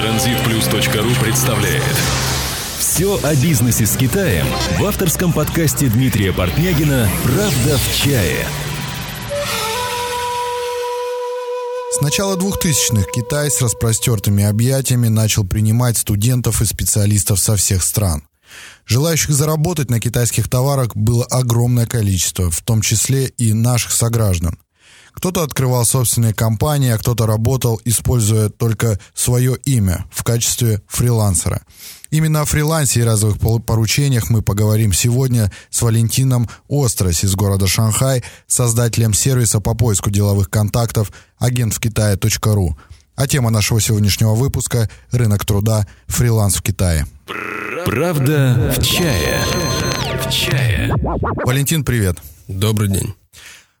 Транзитплюс.ру представляет Все о бизнесе с Китаем в авторском подкасте Дмитрия Портнягина «Правда в чае». С начала 2000-х Китай с распростертыми объятиями начал принимать студентов и специалистов со всех стран. Желающих заработать на китайских товарах было огромное количество, в том числе и наших сограждан. Кто-то открывал собственные компании, а кто-то работал, используя только свое имя в качестве фрилансера. Именно о фрилансе и разовых поручениях мы поговорим сегодня с Валентином Острос из города Шанхай, создателем сервиса по поиску деловых контактов агентвкитае.ру. А тема нашего сегодняшнего выпуска – рынок труда, фриланс в Китае. Правда в чае. В чае. Валентин, привет. Добрый день.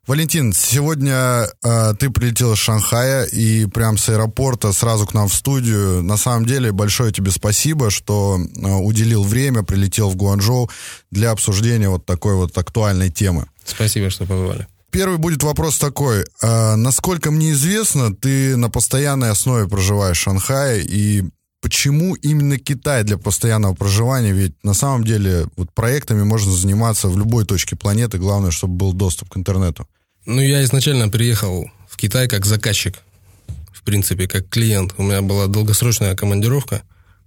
Валентин, сегодня э, ты прилетел из Шанхая и прям с аэропорта сразу к нам в студию. На самом деле большое тебе спасибо, что э, уделил время, прилетел в Гуанчжоу для обсуждения вот такой вот актуальной темы. Спасибо, что побывали. Первый будет вопрос такой. Э, насколько мне известно, ты на постоянной основе проживаешь в Шанхае, и почему именно Китай для постоянного проживания? Ведь на самом деле вот проектами можно заниматься в любой точке планеты, главное, чтобы был доступ к интернету. Ну, я изначально приехал в Китай как заказчик, в принципе, как клиент. У меня была долгосрочная командировка,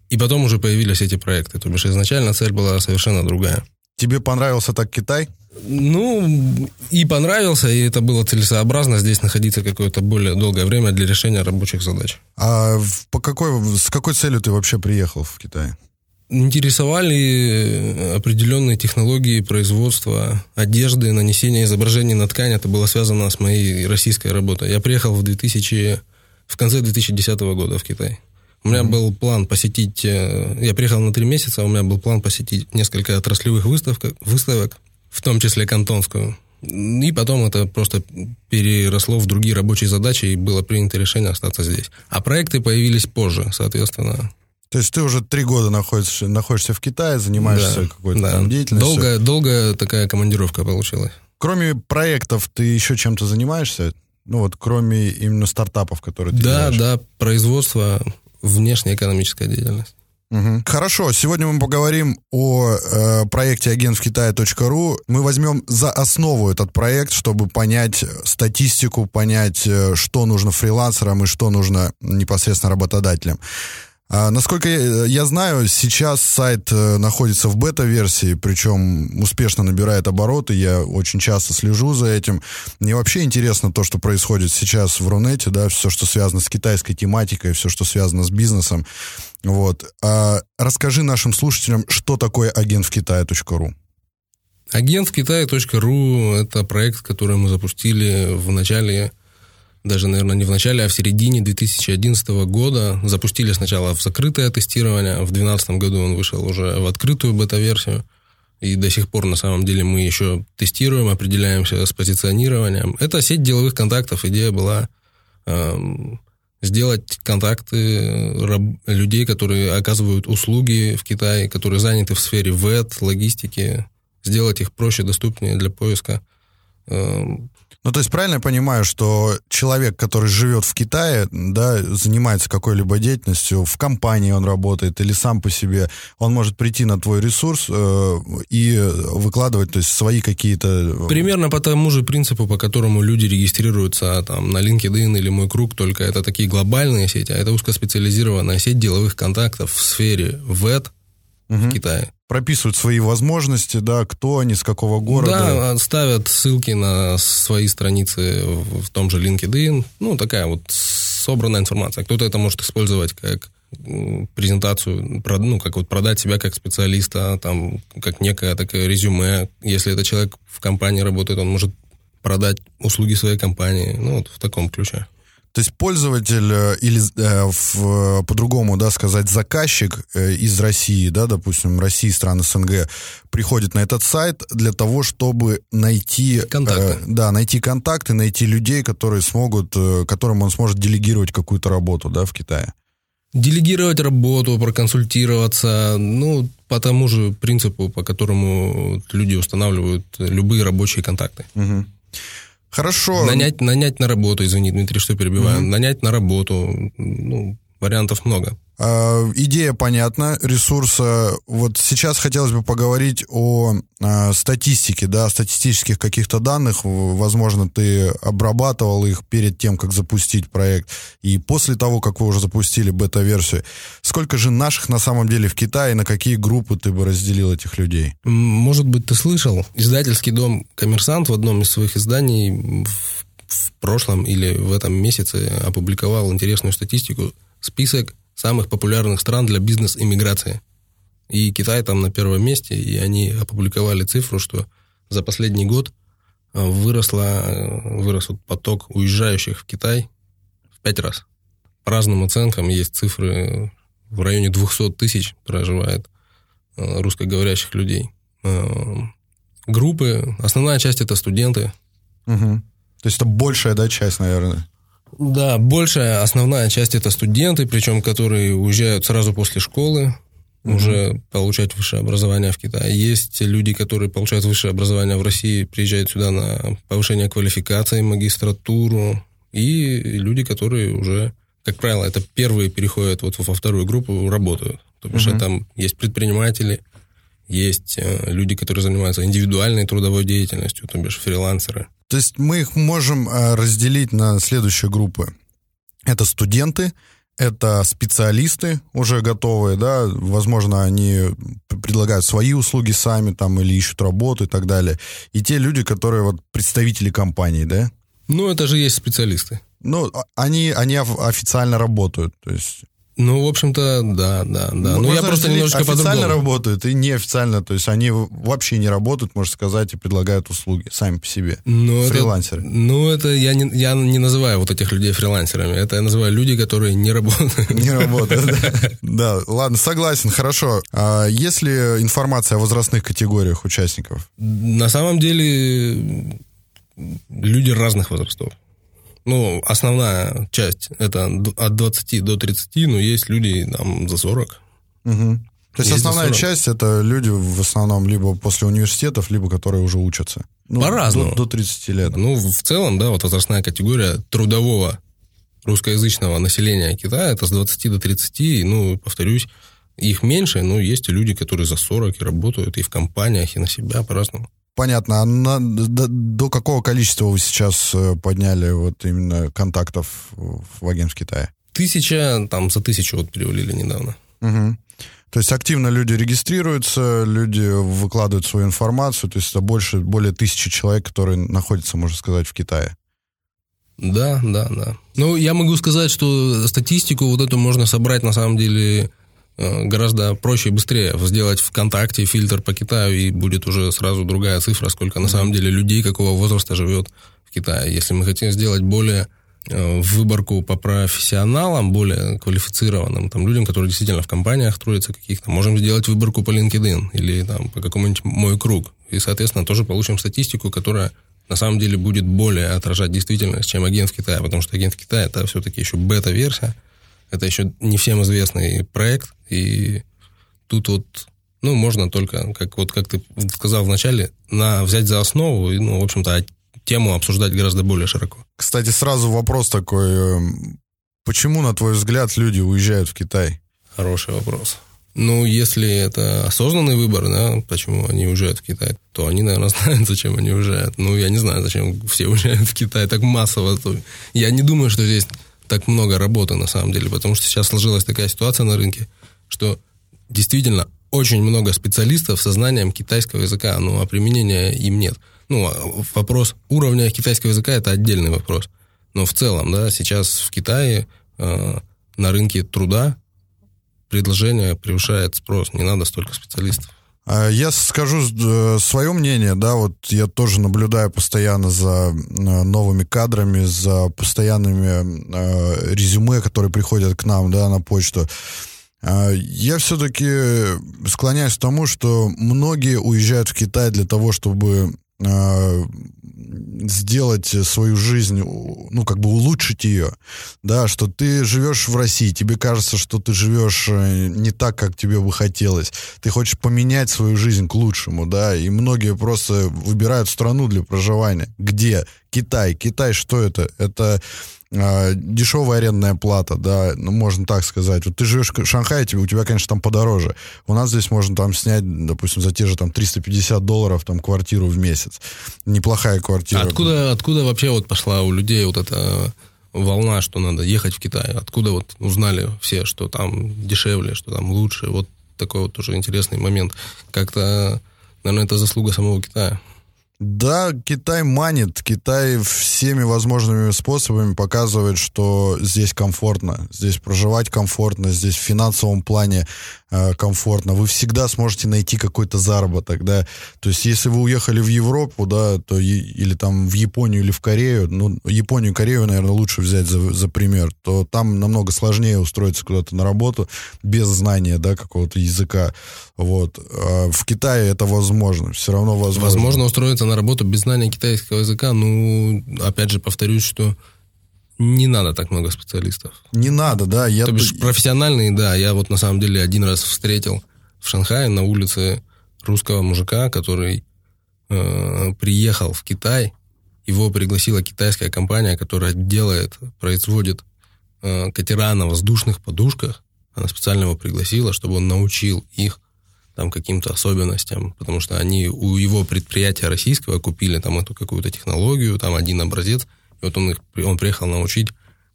и потом уже появились эти проекты. То бишь изначально цель была совершенно другая. Тебе понравился так Китай? Ну, и понравился, и это было целесообразно здесь находиться какое-то более долгое время для решения рабочих задач. А по какой, с какой целью ты вообще приехал в Китай? Интересовали э, определенные технологии производства одежды, нанесения изображений на ткань. Это было связано с моей российской работой. Я приехал в 2000, в конце 2010 года в Китай. У меня mm-hmm. был план посетить... Э, я приехал на три месяца, у меня был план посетить несколько отраслевых выставок, выставок в том числе кантонскую. И потом это просто переросло в другие рабочие задачи, и было принято решение остаться здесь. А проекты появились позже, соответственно. То есть ты уже три года находишься, находишься в Китае, занимаешься да, какой-то да. там деятельностью. Долгая, долгая такая командировка получилась. Кроме проектов, ты еще чем-то занимаешься? Ну вот, кроме именно стартапов, которые ты Да, делаешь? да, производство, внешнеэкономическая деятельность. Угу. Хорошо, сегодня мы поговорим о э, проекте агентвкитая.ру. Мы возьмем за основу этот проект, чтобы понять статистику, понять, э, что нужно фрилансерам и что нужно непосредственно работодателям. А, насколько я, я знаю, сейчас сайт э, находится в бета-версии, причем успешно набирает обороты. Я очень часто слежу за этим. Мне вообще интересно то, что происходит сейчас в Рунете, да, все, что связано с китайской тематикой, все, что связано с бизнесом. Вот. А расскажи нашим слушателям, что такое агент в Китае.ру. Агент в Китае.ру – это проект, который мы запустили в начале, даже, наверное, не в начале, а в середине 2011 года. Запустили сначала в закрытое тестирование, в 2012 году он вышел уже в открытую бета-версию. И до сих пор, на самом деле, мы еще тестируем, определяемся с позиционированием. Это сеть деловых контактов. Идея была эм, сделать контакты раб, людей, которые оказывают услуги в Китае, которые заняты в сфере ВЭД, логистики, сделать их проще, доступнее для поиска. Эм, ну, то есть правильно я понимаю, что человек, который живет в Китае, да, занимается какой-либо деятельностью, в компании он работает или сам по себе, он может прийти на твой ресурс э, и выкладывать, то есть свои какие-то... Э, Примерно по тому же принципу, по которому люди регистрируются там на LinkedIn или Мой Круг, только это такие глобальные сети, а это узкоспециализированная сеть деловых контактов в сфере ВЭД угу. в Китае прописывают свои возможности, да, кто они, с какого города. Да, ставят ссылки на свои страницы в том же LinkedIn. Ну, такая вот собранная информация. Кто-то это может использовать как презентацию, ну, как вот продать себя как специалиста, там, как некое такое резюме. Если это человек в компании работает, он может продать услуги своей компании. Ну, вот в таком ключе. То есть пользователь э, или э, в, по-другому, да, сказать, заказчик э, из России, да, допустим, России, стран СНГ, приходит на этот сайт для того, чтобы найти... Контакты. Э, да, найти контакты, найти людей, которые смогут, э, которым он сможет делегировать какую-то работу, да, в Китае. Делегировать работу, проконсультироваться, ну, по тому же принципу, по которому люди устанавливают любые рабочие контакты. Угу. Хорошо. Нанять, нанять на работу, извини, Дмитрий, что перебиваю. Mm-hmm. Нанять на работу, ну, вариантов много. Э, идея понятна, ресурса. Вот сейчас хотелось бы поговорить о э, статистике, да, статистических каких-то данных. Возможно, ты обрабатывал их перед тем, как запустить проект. И после того, как вы уже запустили бета-версию, сколько же наших на самом деле в Китае, на какие группы ты бы разделил этих людей? Может быть, ты слышал, издательский дом «Коммерсант» в одном из своих изданий в, в прошлом или в этом месяце опубликовал интересную статистику, список самых популярных стран для бизнес-иммиграции. И Китай там на первом месте, и они опубликовали цифру, что за последний год э, выросла, э, вырос вот поток уезжающих в Китай в пять раз. По разным оценкам есть цифры в районе 200 тысяч проживает э, русскоговорящих людей. Группы, основная часть это студенты. Угу. То есть это большая да, часть, наверное. Да, большая, основная часть это студенты, причем которые уезжают сразу после школы, угу. уже получать высшее образование в Китае. Есть люди, которые получают высшее образование в России, приезжают сюда на повышение квалификации, магистратуру, и люди, которые уже, как правило, это первые переходят вот во вторую группу, работают. То бишь, угу. там есть предприниматели, есть э, люди, которые занимаются индивидуальной трудовой деятельностью, то бишь фрилансеры. То есть мы их можем э, разделить на следующие группы. Это студенты, это специалисты уже готовые, да, возможно, они предлагают свои услуги сами там или ищут работу и так далее. И те люди, которые вот представители компании, да? Ну, это же есть специалисты. Ну, а, они, они официально работают, то есть ну, в общем-то, да, да, да. Ну, я просто немножечко официально работают и неофициально, то есть они вообще не работают, можно сказать, и предлагают услуги сами по себе. Ну, Фрилансеры. Это, ну, это я не, я не называю вот этих людей фрилансерами, это я называю люди, которые не работают. Не работают, да. Да, ладно, согласен, хорошо. А есть ли информация о возрастных категориях участников? На самом деле люди разных возрастов ну, основная часть это от 20 до 30, но есть люди там за 40. Угу. То есть, есть основная часть это люди в основном либо после университетов, либо которые уже учатся. Ну, По-разному. До, до 30 лет. Ну, в целом, да, вот возрастная категория трудового русскоязычного населения Китая это с 20 до 30, ну, повторюсь, их меньше, но есть и люди, которые за 40 и работают и в компаниях, и на себя по-разному. Понятно. А на, до, до какого количества вы сейчас э, подняли вот именно контактов в агент в Китае? Тысяча, там за тысячу вот перевалили недавно. Угу. То есть активно люди регистрируются, люди выкладывают свою информацию, то есть это больше, более тысячи человек, которые находятся, можно сказать, в Китае. Да, да, да. Ну, я могу сказать, что статистику вот эту можно собрать на самом деле гораздо проще и быстрее сделать ВКонтакте фильтр по Китаю, и будет уже сразу другая цифра, сколько на самом деле людей какого возраста живет в Китае. Если мы хотим сделать более э, выборку по профессионалам, более квалифицированным, там, людям, которые действительно в компаниях трудятся каких-то, можем сделать выборку по LinkedIn или там, по какому-нибудь «Мой круг». И, соответственно, тоже получим статистику, которая на самом деле будет более отражать действительность, чем агент в Китае, потому что агент в Китае это все-таки еще бета-версия, это еще не всем известный проект, и тут вот, ну, можно только, как вот как ты сказал вначале, на, взять за основу и, ну, в общем-то, тему обсуждать гораздо более широко. Кстати, сразу вопрос такой. Эм, почему, на твой взгляд, люди уезжают в Китай? Хороший вопрос. Ну, если это осознанный выбор, да, почему они уезжают в Китай, то они, наверное, знают, зачем они уезжают. Ну, я не знаю, зачем все уезжают в Китай так массово. Я не думаю, что здесь так много работы на самом деле, потому что сейчас сложилась такая ситуация на рынке, что действительно очень много специалистов со знанием китайского языка, ну, а применения им нет. Ну, а вопрос уровня китайского языка – это отдельный вопрос. Но в целом, да, сейчас в Китае э, на рынке труда предложение превышает спрос, не надо столько специалистов. А я скажу э, свое мнение, да, вот я тоже наблюдаю постоянно за э, новыми кадрами, за постоянными э, резюме, которые приходят к нам, да, на почту. А, я все-таки склоняюсь к тому, что многие уезжают в Китай для того, чтобы сделать свою жизнь, ну, как бы улучшить ее, да, что ты живешь в России, тебе кажется, что ты живешь э, не так, как тебе бы хотелось, ты хочешь поменять свою жизнь к лучшему, да, и многие просто выбирают страну для проживания. Где? Китай. Китай что это? Это э, дешевая арендная плата, да, ну, можно так сказать. Вот ты живешь в Шанхае, тебе, у тебя, конечно, там подороже. У нас здесь можно там снять, допустим, за те же там 350 долларов там квартиру в месяц. Неплохая квартира. Откуда, откуда вообще вот пошла у людей вот эта волна, что надо ехать в Китай? Откуда вот узнали все, что там дешевле, что там лучше? Вот такой вот тоже интересный момент. Как-то, наверное, это заслуга самого Китая. Да, Китай манит. Китай всеми возможными способами показывает, что здесь комфортно, здесь проживать комфортно, здесь в финансовом плане комфортно. Вы всегда сможете найти какой-то заработок, да. То есть, если вы уехали в Европу, да, то или там в Японию или в Корею, ну, Японию Корею, наверное, лучше взять за, за пример, то там намного сложнее устроиться куда-то на работу без знания, да, какого-то языка. Вот. А в Китае это возможно, все равно возможно. Возможно устроиться на работу без знания китайского языка, ну, опять же, повторюсь, что не надо так много специалистов. Не надо, да. Я... То бишь профессиональные, да. Я вот на самом деле один раз встретил в Шанхае на улице русского мужика, который э, приехал в Китай. Его пригласила китайская компания, которая делает, производит э, катера на воздушных подушках. Она специально его пригласила, чтобы он научил их там каким-то особенностям, потому что они у его предприятия российского купили там эту какую-то технологию, там один образец, вот он, их, он приехал научить,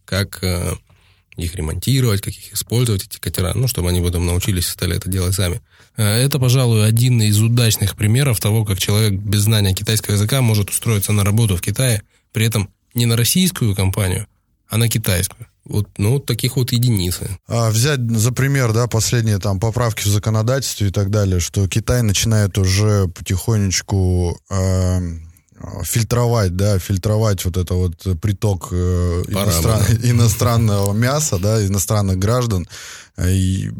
как э, их ремонтировать, как их использовать, эти катера, ну, чтобы они потом научились и стали это делать сами. Э, это, пожалуй, один из удачных примеров того, как человек без знания китайского языка может устроиться на работу в Китае, при этом не на российскую компанию, а на китайскую. Вот, ну, таких вот единицы. А взять за пример, да, последние там поправки в законодательстве и так далее, что Китай начинает уже потихонечку э, фильтровать, да, фильтровать вот это вот приток э, иностран... иностранного мяса, да, иностранных граждан. И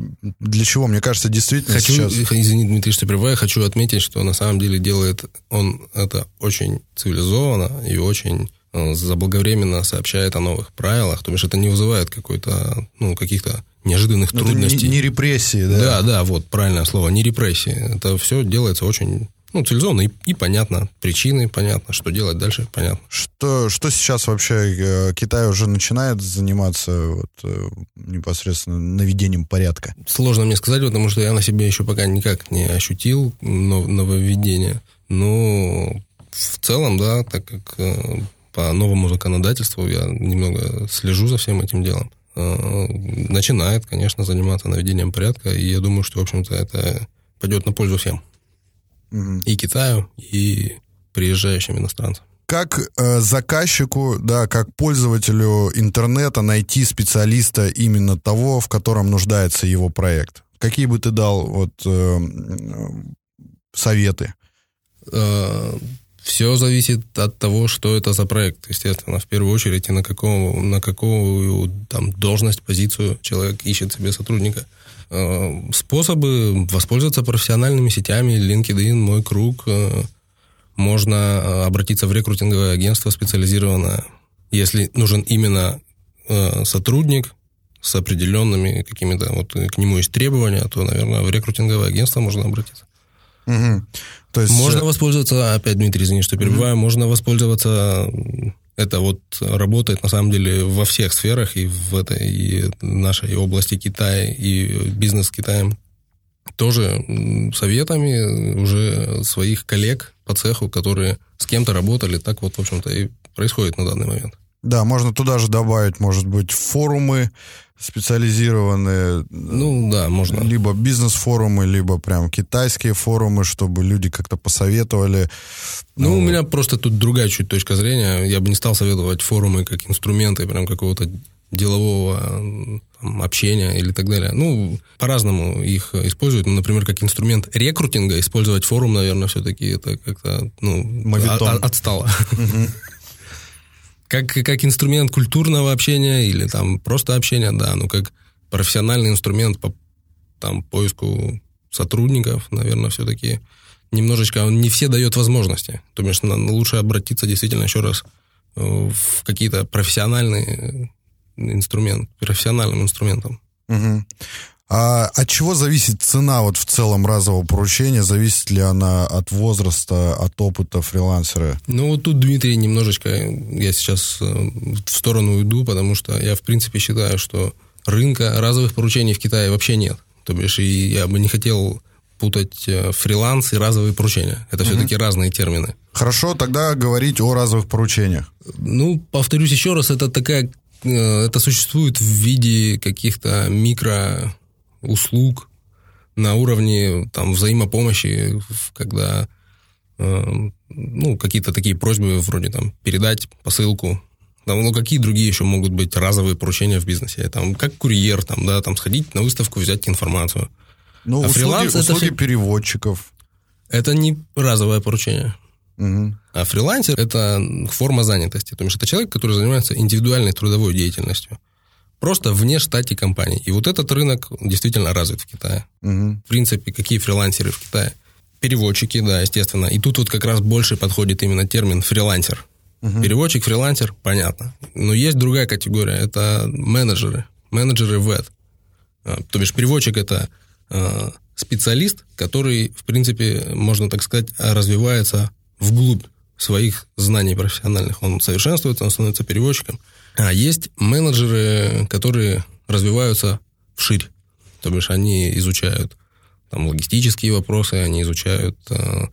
для чего? Мне кажется, действительно хочу, сейчас... Извини, Дмитрий, что прерываю, хочу отметить, что на самом деле делает он это очень цивилизованно и очень Э, заблаговременно сообщает о новых правилах, то бишь это не вызывает какой-то, ну, каких-то неожиданных Но ну, трудностей. Не, не репрессии, да? Да, да, вот, правильное слово, не репрессии. Это все делается очень ну, цивилизованно и, и понятно. Причины понятно, что делать дальше понятно. Что, что сейчас вообще э, Китай уже начинает заниматься вот, э, непосредственно наведением порядка? Сложно мне сказать, потому что я на себе еще пока никак не ощутил нововведение. Но в целом, да, так как по новому законодательству, я немного слежу за всем этим делом, э, начинает, конечно, заниматься наведением порядка, и я думаю, что, в общем-то, это пойдет на пользу всем. Угу. И Китаю, и приезжающим иностранцам. Как э, заказчику, да, как пользователю интернета найти специалиста именно того, в котором нуждается его проект? Какие бы ты дал вот э, советы? Э, все зависит от того, что это за проект, естественно, в первую очередь, и на, какого, на какую там, должность, позицию человек ищет себе сотрудника. Э, способы воспользоваться профессиональными сетями, LinkedIn, мой круг. Э, можно обратиться в рекрутинговое агентство специализированное, если нужен именно э, сотрудник с определенными какими-то, вот к нему есть требования, то, наверное, в рекрутинговое агентство можно обратиться. Угу. То есть... Можно воспользоваться, опять, Дмитрий, извини, что перебиваю, угу. можно воспользоваться, это вот работает на самом деле во всех сферах, и в этой и нашей области Китая, и бизнес с Китаем, тоже советами уже своих коллег по цеху, которые с кем-то работали, так вот, в общем-то, и происходит на данный момент. Да, можно туда же добавить, может быть, форумы, специализированные. Ну да, можно. Либо бизнес-форумы, либо прям китайские форумы, чтобы люди как-то посоветовали. Ну, ну, у меня просто тут другая чуть точка зрения. Я бы не стал советовать форумы как инструменты прям какого-то делового там, общения или так далее. Ну, по-разному их используют. Ну, например, как инструмент рекрутинга использовать форум, наверное, все-таки это как-то, ну, от, отстало. Как, как инструмент культурного общения или там просто общения, да, ну как профессиональный инструмент по там, поиску сотрудников, наверное, все-таки немножечко он не все дает возможности. То есть лучше обратиться действительно еще раз э, в какие-то профессиональные инструменты, профессиональным инструментом. Угу. А от чего зависит цена вот в целом разового поручения? Зависит ли она от возраста, от опыта фрилансера? Ну, вот тут, Дмитрий, немножечко я сейчас э, в сторону уйду, потому что я, в принципе, считаю, что рынка разовых поручений в Китае вообще нет. То бишь, и я бы не хотел путать э, фриланс и разовые поручения. Это угу. все-таки разные термины. Хорошо, тогда говорить о разовых поручениях. Ну, повторюсь еще раз, это такая, э, это существует в виде каких-то микро услуг на уровне там взаимопомощи, когда э, ну, какие-то такие просьбы вроде там передать посылку там, ну, какие другие еще могут быть разовые поручения в бизнесе? Там, как курьер, там, да, там, сходить на выставку, взять информацию. Ну, а услуги, фриланс услуги это переводчиков. Это не разовое поручение. Угу. А фрилансер – это форма занятости. То есть это человек, который занимается индивидуальной трудовой деятельностью. Просто вне штате компании. И вот этот рынок действительно развит в Китае. Угу. В принципе, какие фрилансеры в Китае? Переводчики, да, естественно. И тут вот как раз больше подходит именно термин фрилансер. Угу. Переводчик, фрилансер, понятно. Но есть другая категория, это менеджеры, менеджеры ВЭД. А, то бишь переводчик это а, специалист, который, в принципе, можно так сказать, развивается вглубь своих знаний профессиональных. Он совершенствуется, он становится переводчиком. А есть менеджеры, которые развиваются вширь. То бишь они изучают там логистические вопросы, они изучают а,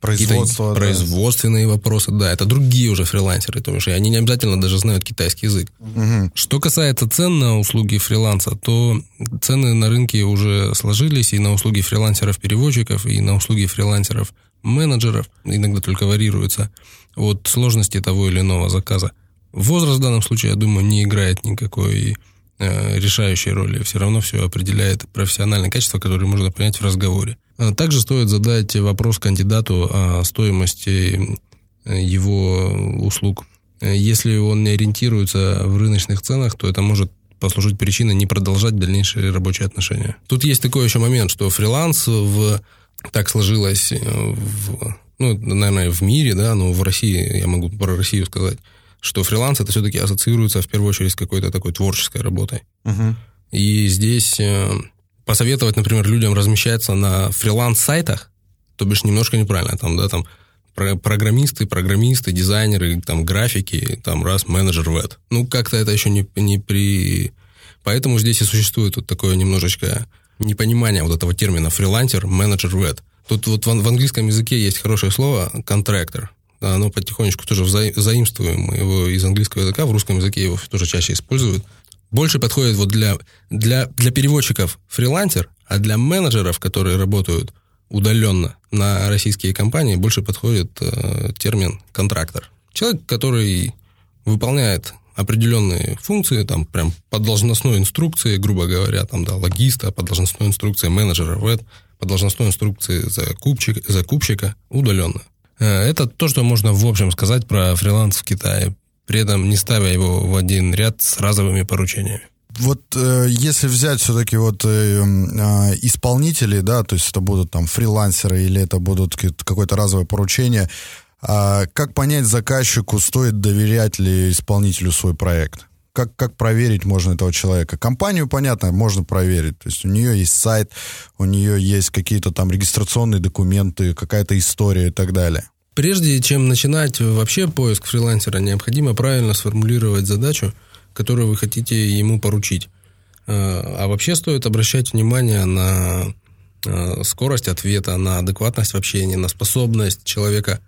Производство, да. производственные вопросы, да, это другие уже фрилансеры, то есть они не обязательно даже знают китайский язык. Угу. Что касается цен на услуги фриланса, то цены на рынке уже сложились и на услуги фрилансеров-переводчиков, и на услуги фрилансеров-менеджеров, иногда только варьируются от сложности того или иного заказа. Возраст в данном случае, я думаю, не играет никакой э, решающей роли. Все равно все определяет профессиональное качество, которое можно понять в разговоре. А также стоит задать вопрос кандидату о стоимости э, его услуг. Если он не ориентируется в рыночных ценах, то это может послужить причиной не продолжать дальнейшие рабочие отношения. Тут есть такой еще момент, что фриланс в так сложилось э, в, ну, наверное, в мире, да, но в России, я могу про Россию сказать, что фриланс это все-таки ассоциируется в первую очередь с какой-то такой творческой работой. Угу. И здесь э, посоветовать, например, людям размещаться на фриланс-сайтах, то бишь немножко неправильно, там, да, там, программисты, программисты, дизайнеры, там, графики, там, раз, менеджер веб. Ну, как-то это еще не, не при... Поэтому здесь и существует вот такое немножечко непонимание вот этого термина фрилансер, менеджер веб. Тут вот в, в английском языке есть хорошее слово контрактор. Оно потихонечку тоже вза, заимствуем его из английского языка, в русском языке его тоже чаще используют больше подходит вот для, для, для переводчиков фрилансер, а для менеджеров, которые работают удаленно на российские компании, больше подходит э, термин контрактор. Человек, который выполняет определенные функции, там прям по должностной инструкции, грубо говоря, там, да, логиста, по должностной инструкции менеджера ВЭД, по должностной инструкции закупщик, закупщика удаленно. Э, это то, что можно в общем сказать про фриланс в Китае при этом не ставя его в один ряд с разовыми поручениями. Вот э, если взять все-таки вот э, э, исполнители, да, то есть это будут там фрилансеры или это будут какое-то разовое поручение, э, как понять заказчику, стоит доверять ли исполнителю свой проект? Как, как проверить можно этого человека? Компанию, понятно, можно проверить. То есть у нее есть сайт, у нее есть какие-то там регистрационные документы, какая-то история и так далее. Прежде чем начинать вообще поиск фрилансера, необходимо правильно сформулировать задачу, которую вы хотите ему поручить. А, а вообще стоит обращать внимание на а, скорость ответа, на адекватность в общении, на способность человека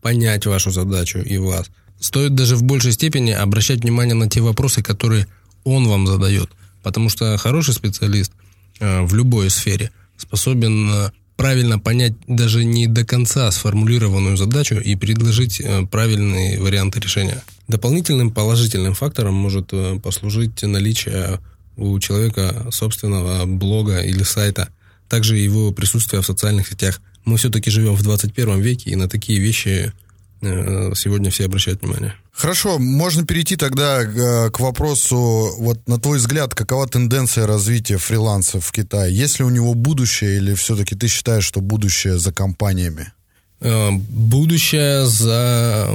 понять вашу задачу и вас. Стоит даже в большей степени обращать внимание на те вопросы, которые он вам задает. Потому что хороший специалист а, в любой сфере способен правильно понять даже не до конца сформулированную задачу и предложить э, правильные варианты решения. Дополнительным положительным фактором может э, послужить наличие у человека собственного блога или сайта, также его присутствие в социальных сетях. Мы все-таки живем в 21 веке, и на такие вещи Э, сегодня все обращают внимание. Хорошо, можно перейти тогда э, к вопросу, вот на твой взгляд, какова тенденция развития фриланса в Китае? Есть ли у него будущее или все-таки ты считаешь, что будущее за компаниями? Э, будущее за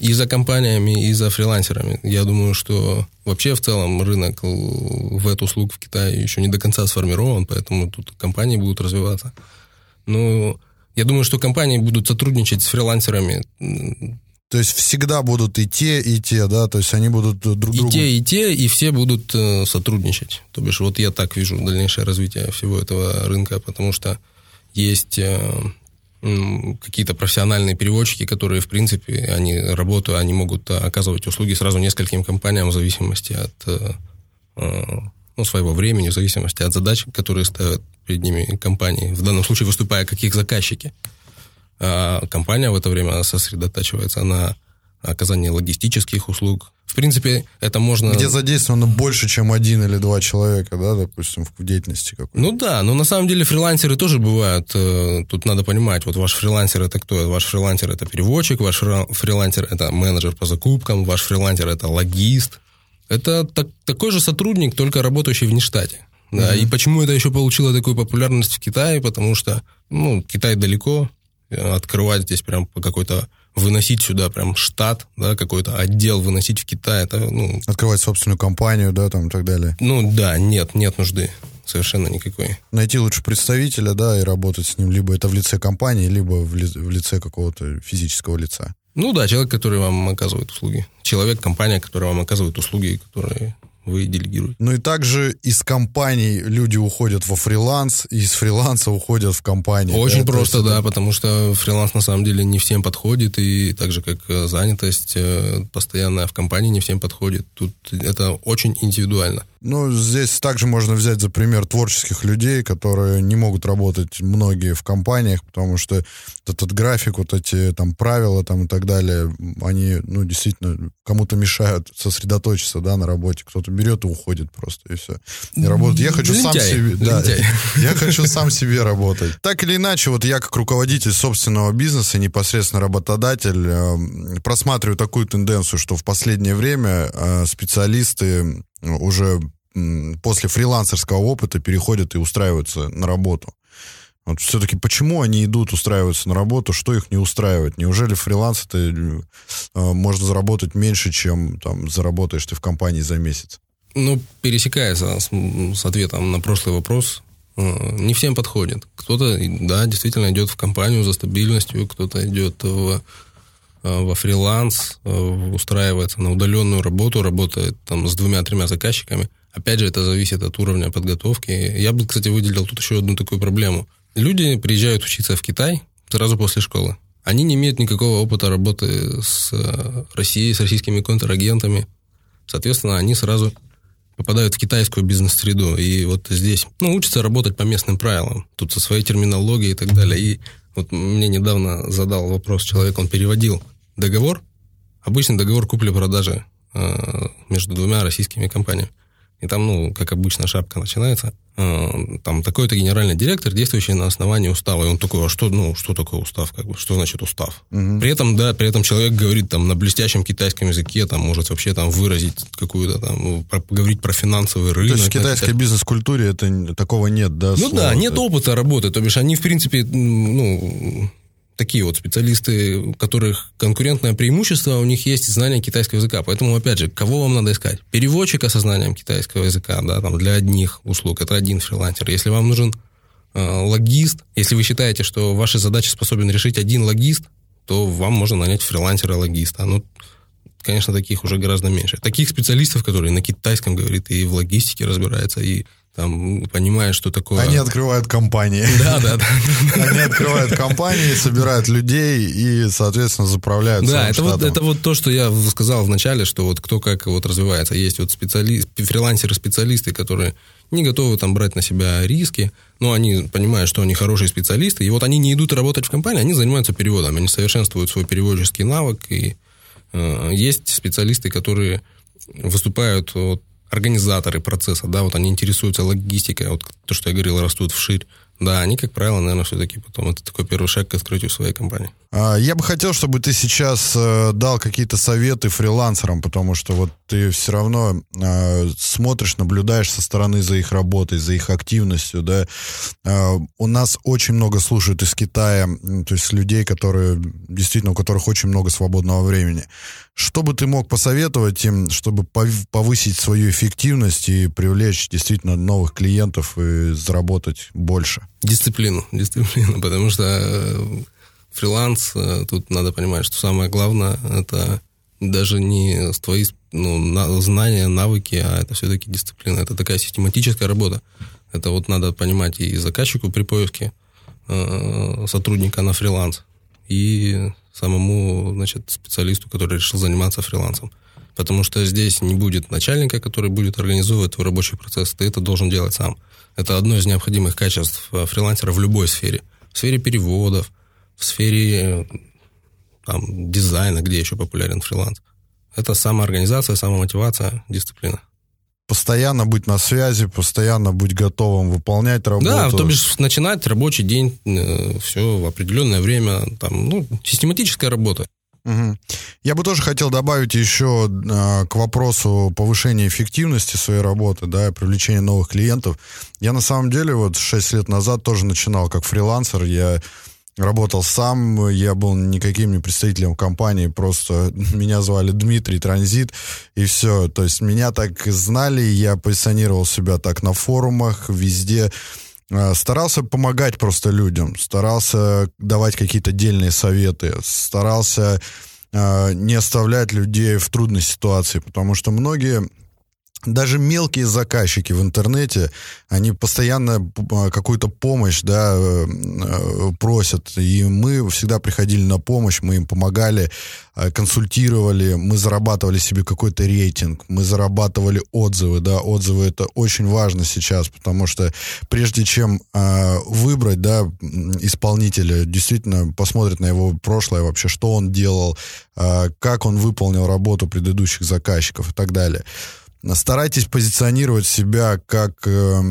И за компаниями, и за фрилансерами. Я думаю, что вообще в целом рынок в эту услуг в Китае еще не до конца сформирован, поэтому тут компании будут развиваться. Ну, я думаю, что компании будут сотрудничать с фрилансерами. То есть всегда будут и те, и те, да? То есть они будут друг другу... И те, и те, и все будут э, сотрудничать. То бишь вот я так вижу дальнейшее развитие всего этого рынка, потому что есть э, какие-то профессиональные переводчики, которые, в принципе, они работают, они могут оказывать услуги сразу нескольким компаниям в зависимости от э, э, ну, своего времени, в зависимости от задач, которые ставят перед ними компании, в данном случае выступая как их заказчики. А компания в это время сосредотачивается на оказании логистических услуг, в принципе, это можно... Где задействовано больше, чем один или два человека, да, допустим, в деятельности какой-то. Ну да, но на самом деле фрилансеры тоже бывают. Э, тут надо понимать, вот ваш фрилансер это кто? Ваш фрилансер это переводчик, ваш фрилансер это менеджер по закупкам, ваш фрилансер это логист. Это так, такой же сотрудник, только работающий в нештате. Да, угу. и почему это еще получило такую популярность в Китае? Потому что, ну, Китай далеко, э, открывать здесь прям какой-то выносить сюда прям штат, да, какой-то отдел выносить в Китай, это, ну... Открывать собственную компанию, да, там и так далее. Ну, да, нет, нет нужды совершенно никакой. Найти лучше представителя, да, и работать с ним, либо это в лице компании, либо в, ли, в лице какого-то физического лица. Ну да, человек, который вам оказывает услуги. Человек, компания, которая вам оказывает услуги, которые вы делегируете. Ну и также из компаний люди уходят во фриланс, и из фриланса уходят в компании. Очень да, просто, да, потому что фриланс на самом деле не всем подходит, и так же, как э, занятость э, постоянная в компании не всем подходит. Тут это очень индивидуально. Ну, здесь также можно взять за пример творческих людей, которые не могут работать многие в компаниях, потому что этот график, вот эти там правила там и так далее, они, ну, действительно кому-то мешают сосредоточиться, да, на работе. Кто-то берет и уходит просто, и все. Не работает. Я хочу Лентяй. сам себе... Да, я хочу сам себе работать. Так или иначе, вот я как руководитель собственного бизнеса, непосредственно работодатель, э, просматриваю такую тенденцию, что в последнее время э, специалисты уже после фрилансерского опыта переходят и устраиваются на работу. Вот все-таки почему они идут устраиваться на работу, что их не устраивает? Неужели фриланс это э, можно заработать меньше, чем там заработаешь ты в компании за месяц? Ну, пересекается с, с ответом на прошлый вопрос. Э, не всем подходит. Кто-то, да, действительно идет в компанию за стабильностью, кто-то идет в Э, во фриланс, э, устраивается на удаленную работу, работает там с двумя-тремя заказчиками. Опять же, это зависит от уровня подготовки. Я бы, кстати, выделил тут еще одну такую проблему. Люди приезжают учиться в Китай сразу после школы. Они не имеют никакого опыта работы с Россией, с российскими контрагентами. Соответственно, они сразу попадают в китайскую бизнес-среду. И вот здесь, ну, учатся работать по местным правилам. Тут со своей терминологией и так далее. И вот мне недавно задал вопрос человек, он переводил договор, обычный договор купли-продажи э, между двумя российскими компаниями. И там, ну, как обычно, шапка начинается. Э, там такой-то генеральный директор, действующий на основании устава. И он такой, а что, ну, что такое устав? Как бы, что значит устав? Угу. При этом, да, при этом человек говорит там на блестящем китайском языке, там может вообще там выразить какую-то там, ну, про, поговорить про финансовый рынок. То есть в китайской бизнес-культуре это такого нет, да? Ну да, нет опыта работы. То бишь они, в принципе, ну, такие вот специалисты, у которых конкурентное преимущество, у них есть знание китайского языка. Поэтому, опять же, кого вам надо искать? Переводчика со знанием китайского языка, да, там, для одних услуг, это один фрилансер. Если вам нужен э, логист, если вы считаете, что ваши задачи способен решить один логист, то вам можно нанять фрилансера-логиста. Ну, конечно, таких уже гораздо меньше. Таких специалистов, которые на китайском говорит и в логистике разбирается, и там понимая, что такое... Они открывают компании. Да, да, да. Они открывают компании, собирают людей и, соответственно, заправляют Да, это вот, это вот то, что я сказал вначале, что вот кто как вот развивается. Есть вот специалист, фрилансеры-специалисты, которые не готовы там брать на себя риски, но они понимают, что они хорошие специалисты, и вот они не идут работать в компании, они занимаются переводом, они совершенствуют свой переводческий навык, и э, есть специалисты, которые выступают вот, организаторы процесса, да, вот они интересуются логистикой, вот то, что я говорил, растут вширь, Да, они, как правило, наверное, все-таки потом это такой первый шаг к открытию своей компании. А, я бы хотел, чтобы ты сейчас э, дал какие-то советы фрилансерам, потому что вот ты все равно э, смотришь, наблюдаешь со стороны за их работой, за их активностью, да. Э, у нас очень много слушают из Китая, то есть людей, которые действительно, у которых очень много свободного времени. Что бы ты мог посоветовать им, чтобы повысить свою эффективность и привлечь действительно новых клиентов и заработать больше? Дисциплину, дисциплину, потому что э, фриланс, э, тут надо понимать, что самое главное, это даже не твои ну, знания, навыки, а это все-таки дисциплина. Это такая систематическая работа. Это вот надо понимать и заказчику при поиске э, сотрудника на фриланс, и самому, значит, специалисту, который решил заниматься фрилансом. Потому что здесь не будет начальника, который будет организовывать твой рабочий процесс. Ты это должен делать сам. Это одно из необходимых качеств э, фрилансера в любой сфере. В сфере переводов, в сфере там, дизайна, где еще популярен фриланс. Это самоорганизация, самомотивация, дисциплина. Постоянно быть на связи, постоянно быть готовым выполнять работу. Да, то бишь начинать рабочий день, э, все в определенное время, там, ну, систематическая работа. Угу. Я бы тоже хотел добавить еще э, к вопросу повышения эффективности своей работы, да, привлечения новых клиентов. Я на самом деле вот 6 лет назад тоже начинал как фрилансер. Я работал сам, я был никаким не представителем компании, просто меня звали Дмитрий Транзит, и все. То есть меня так знали, я позиционировал себя так на форумах, везде. Э, старался помогать просто людям, старался давать какие-то дельные советы, старался э, не оставлять людей в трудной ситуации, потому что многие даже мелкие заказчики в интернете, они постоянно а, какую-то помощь, да, э, э, просят. И мы всегда приходили на помощь, мы им помогали, а, консультировали, мы зарабатывали себе какой-то рейтинг, мы зарабатывали отзывы, да, отзывы это очень важно сейчас, потому что прежде чем э, выбрать, да, исполнителя, действительно посмотрят на его прошлое вообще, что он делал, как он выполнил работу предыдущих заказчиков и так далее старайтесь позиционировать себя как, э,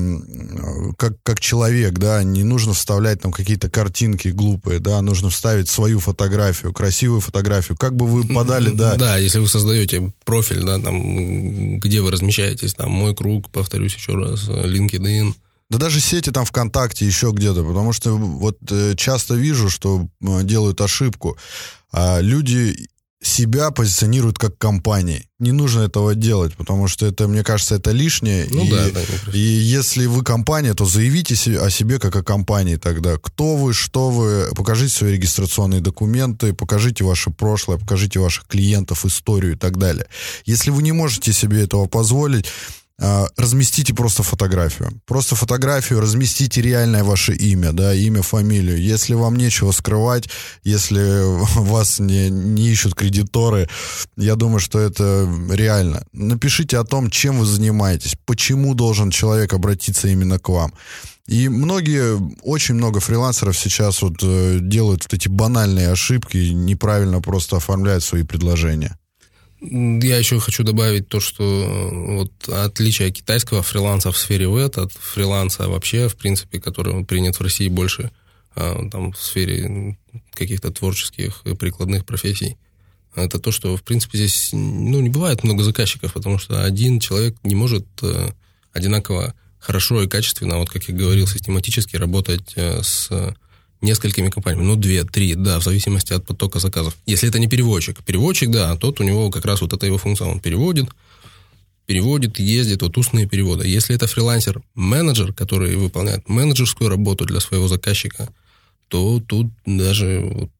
как, как человек, да, не нужно вставлять там какие-то картинки глупые, да, нужно вставить свою фотографию, красивую фотографию, как бы вы подали, да. Да, если вы создаете профиль, да, там, где вы размещаетесь, там, мой круг, повторюсь еще раз, LinkedIn, да даже сети там ВКонтакте, еще где-то, потому что вот э, часто вижу, что э, делают ошибку. А люди себя позиционируют как компании. Не нужно этого делать, потому что это, мне кажется, это лишнее. Ну и, да, да. И если вы компания, то заявите о себе как о компании тогда. Кто вы, что вы, покажите свои регистрационные документы, покажите ваше прошлое, покажите ваших клиентов, историю и так далее. Если вы не можете себе этого позволить, разместите просто фотографию. Просто фотографию, разместите реальное ваше имя, да, имя, фамилию. Если вам нечего скрывать, если вас не, не ищут кредиторы, я думаю, что это реально. Напишите о том, чем вы занимаетесь, почему должен человек обратиться именно к вам. И многие, очень много фрилансеров сейчас вот э, делают вот эти банальные ошибки, неправильно просто оформляют свои предложения. Я еще хочу добавить то, что э, вот отличие китайского фриланса в сфере ВЭТ от фриланса вообще, в принципе, который принят в России больше а, там, в сфере каких-то творческих и прикладных профессий, это то, что, в принципе, здесь ну, не бывает много заказчиков, потому что один человек не может э, одинаково хорошо и качественно, вот как я говорил, систематически работать э, с несколькими компаниями, ну, две, три, да, в зависимости от потока заказов. Если это не переводчик. Переводчик, да, тот у него как раз вот эта его функция, он переводит, переводит, ездит, вот устные переводы. Если это фрилансер-менеджер, который выполняет менеджерскую работу для своего заказчика, то тут даже вот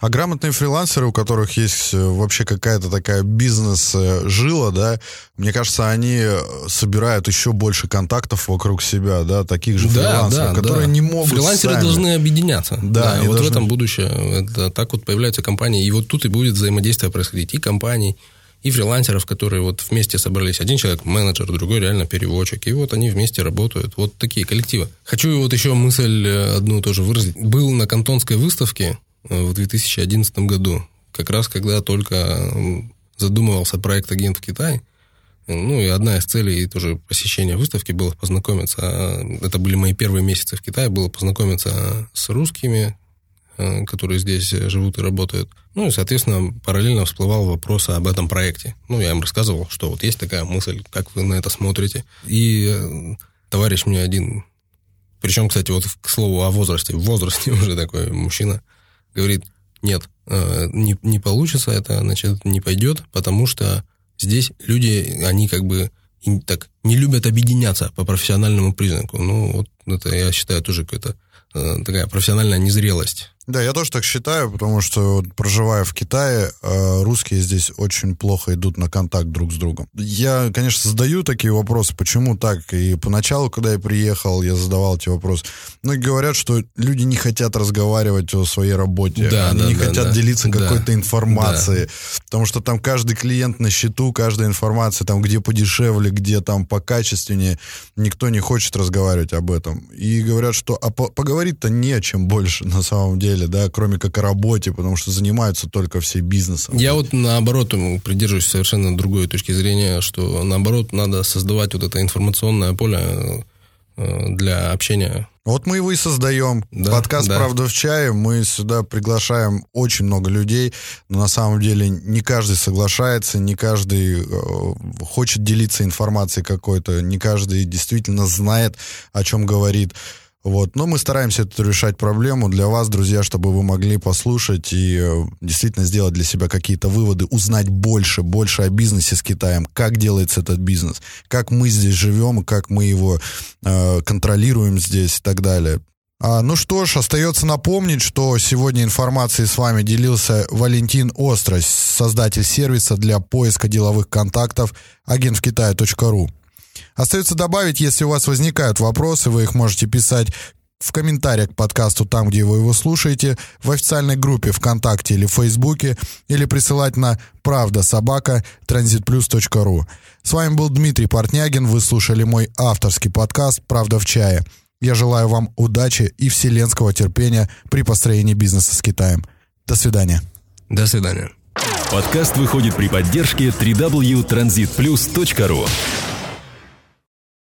а грамотные фрилансеры, у которых есть э, вообще какая-то такая бизнес-жила, да, мне кажется, они э, собирают еще больше контактов вокруг себя, да, таких же да, фрилансеров, да, которые да. не могут Фрилансеры сами. должны объединяться. Да, да и вот должны... в этом будущее. Это так вот появляются компании, и вот тут и будет взаимодействие происходить и компаний, и фрилансеров, которые вот вместе собрались. Один человек менеджер, другой реально переводчик. И вот они вместе работают. Вот такие коллективы. Хочу вот еще мысль э, одну тоже выразить. Был на Кантонской выставке в 2011 году, как раз когда только задумывался проект «Агент в Китае», Ну и одна из целей тоже посещения выставки было познакомиться. Это были мои первые месяцы в Китае, было познакомиться с русскими, э, которые здесь живут и работают. Ну и, соответственно, параллельно всплывал вопрос об этом проекте. Ну, я им рассказывал, что вот есть такая мысль, как вы на это смотрите. И э, товарищ мне один, причем, кстати, вот к слову о возрасте, в возрасте уже такой мужчина, говорит, нет, э, не, не получится это, значит, не пойдет, потому что здесь люди, они как бы так не любят объединяться по профессиональному признаку. Ну, вот это, я считаю, тоже какая-то э, такая профессиональная незрелость. Да, я тоже так считаю, потому что, проживая в Китае, э, русские здесь очень плохо идут на контакт друг с другом. Я, конечно, задаю такие вопросы, почему так. И поначалу, когда я приехал, я задавал эти вопросы. Ну, и говорят, что люди не хотят разговаривать о своей работе. Да, Они да, не да, хотят да. делиться Да. какой-то информацией. Потому что там каждый клиент на счету, каждая информация, там где подешевле, где там покачественнее. Никто не хочет разговаривать об этом. И говорят, что а по- поговорить-то не о чем больше на самом деле, да, кроме как о работе, потому что занимаются только все бизнесом. Я вот наоборот придерживаюсь совершенно другой точки зрения, что наоборот надо создавать вот это информационное поле э, для общения. Вот мы его и создаем. Да, Подкаст да. «Правда в чае». Мы сюда приглашаем очень много людей, но на самом деле не каждый соглашается, не каждый э, хочет делиться информацией какой-то, не каждый действительно знает, о чем говорит. Вот. Но мы стараемся эту решать проблему для вас, друзья, чтобы вы могли послушать и э, действительно сделать для себя какие-то выводы, узнать больше, больше о бизнесе с Китаем, как делается этот бизнес, как мы здесь живем, как мы его э, контролируем здесь и так далее. А, ну что ж, остается напомнить, что сегодня информацией с вами делился Валентин Острось, создатель сервиса для поиска деловых контактов агентвкитая.ру. Остается добавить, если у вас возникают вопросы, вы их можете писать в комментариях к подкасту там, где вы его слушаете, в официальной группе ВКонтакте или Фейсбуке, или присылать на правда собака транзитплюс.ру. С вами был Дмитрий Портнягин, вы слушали мой авторский подкаст «Правда в чае». Я желаю вам удачи и вселенского терпения при построении бизнеса с Китаем. До свидания. До свидания. Подкаст выходит при поддержке www.transitplus.ru